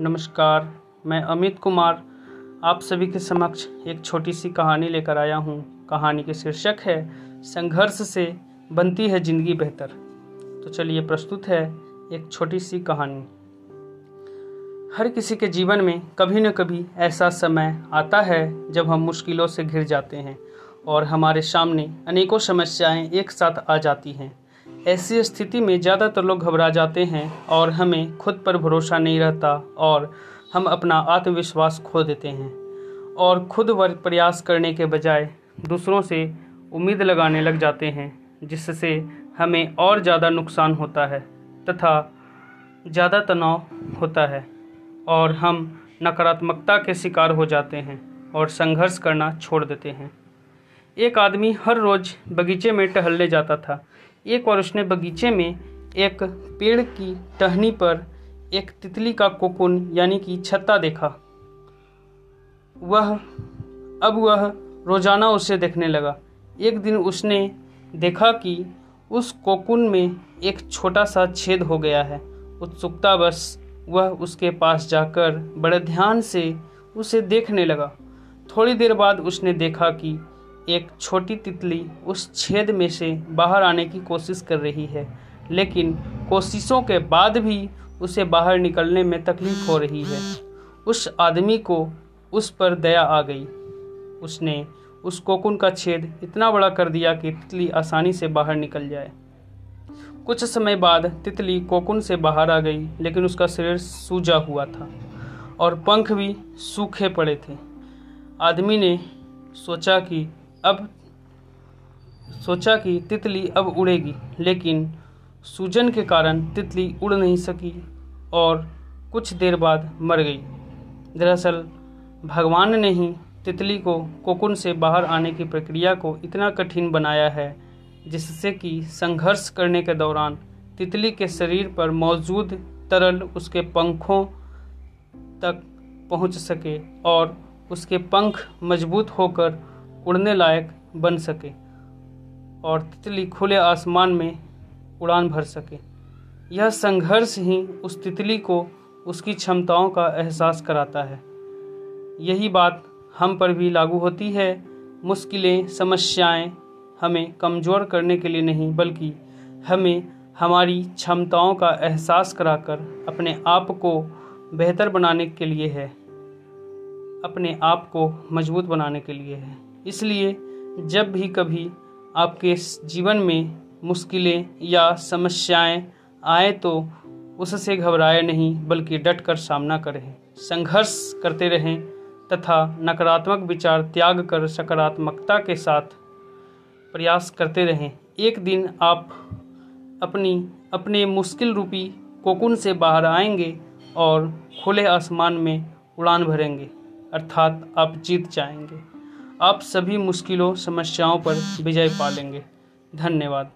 नमस्कार, मैं अमित कुमार। आप सभी के समक्ष एक छोटी सी कहानी लेकर आया हूँ। कहानी के शीर्षक है, संघर्ष से बनती है ज़िंदगी बेहतर। तो चलिए प्रस्तुत है एक छोटी सी कहानी। हर किसी के जीवन में कभी न कभी ऐसा समय आता है जब हम मुश्किलों से घिर जाते हैं और हमारे सामने अनेकों समस्याएँ एक साथ आ जाती हैं। ऐसी स्थिति में ज़्यादातर लोग घबरा जाते हैं और हमें खुद पर भरोसा नहीं रहता और हम अपना आत्मविश्वास खो देते हैं और खुद वर प्रयास करने के बजाय दूसरों से उम्मीद लगाने लग जाते हैं, जिससे हमें और ज़्यादा नुकसान होता है तथा ज़्यादा तनाव होता है और हम नकारात्मकता के शिकार हो जाते हैं और संघर्ष करना छोड़ देते हैं। एक आदमी हर रोज़ बगीचे में टहलने जाता था। एक बार उसने बगीचे में एक पेड़ की टहनी पर एक तितली का कोकुन, यानी कि छत्ता देखा। वह, अब वह रोज़ाना उसे देखने लगा। एक दिन उसने देखा कि उस कोकुन में एक छोटा सा छेद हो गया है। उत्सुकता बस वह उसके पास जाकर बड़े ध्यान से उसे देखने लगा। थोड़ी देर बाद उसने देखा कि एक छोटी तितली उस छेद में से बाहर आने की कोशिश कर रही है, लेकिन कोशिशों के बाद भी उसे बाहर निकलने में तकलीफ़ हो रही है। उस आदमी को उस पर दया आ गई। उसने उस कोकुन का छेद इतना बड़ा कर दिया कि तितली आसानी से बाहर निकल जाए। कुछ समय बाद तितली कोकुन से बाहर आ गई, लेकिन उसका शरीर सूजा हुआ था और पंख भी सूखे पड़े थे। आदमी ने सोचा कि अब सोचा कि तितली अब उड़ेगी, लेकिन सूजन के कारण तितली उड़ नहीं सकी और कुछ देर बाद मर गई। दरअसल, भगवान ने ही तितली को कोकुन से बाहर आने की प्रक्रिया को इतना कठिन बनाया है, जिससे कि संघर्ष करने के दौरान तितली के शरीर पर मौजूद तरल उसके पंखों तक पहुँच सके और उसके पंख मज़बूत होकर उड़ने लायक बन सके और तितली खुले आसमान में उड़ान भर सके। यह संघर्ष ही उस तितली को उसकी क्षमताओं का एहसास कराता है। यही बात हम पर भी लागू होती है। मुश्किलें, समस्याएँ हमें कमज़ोर करने के लिए नहीं, बल्कि हमें हमारी क्षमताओं का एहसास कराकर अपने आप को बेहतर बनाने के लिए है। अपने आप को मज़बूत बनाने के लिए है। इसलिए जब भी कभी आपके जीवन में मुश्किलें या समस्याएँ आए तो उससे घबराए नहीं, बल्कि डट कर सामना करें। संघर्ष करते रहें तथा नकारात्मक विचार त्याग कर सकारात्मकता के साथ प्रयास करते रहें। एक दिन आप अपनी, अपने मुश्किल रूपी कोकुन से बाहर आएँगे और खुले आसमान में उड़ान भरेंगे, अर्थात आप जीत जाएँगे। आप सभी मुश्किलों समस्याओं पर विजय पा लेंगे। धन्यवाद।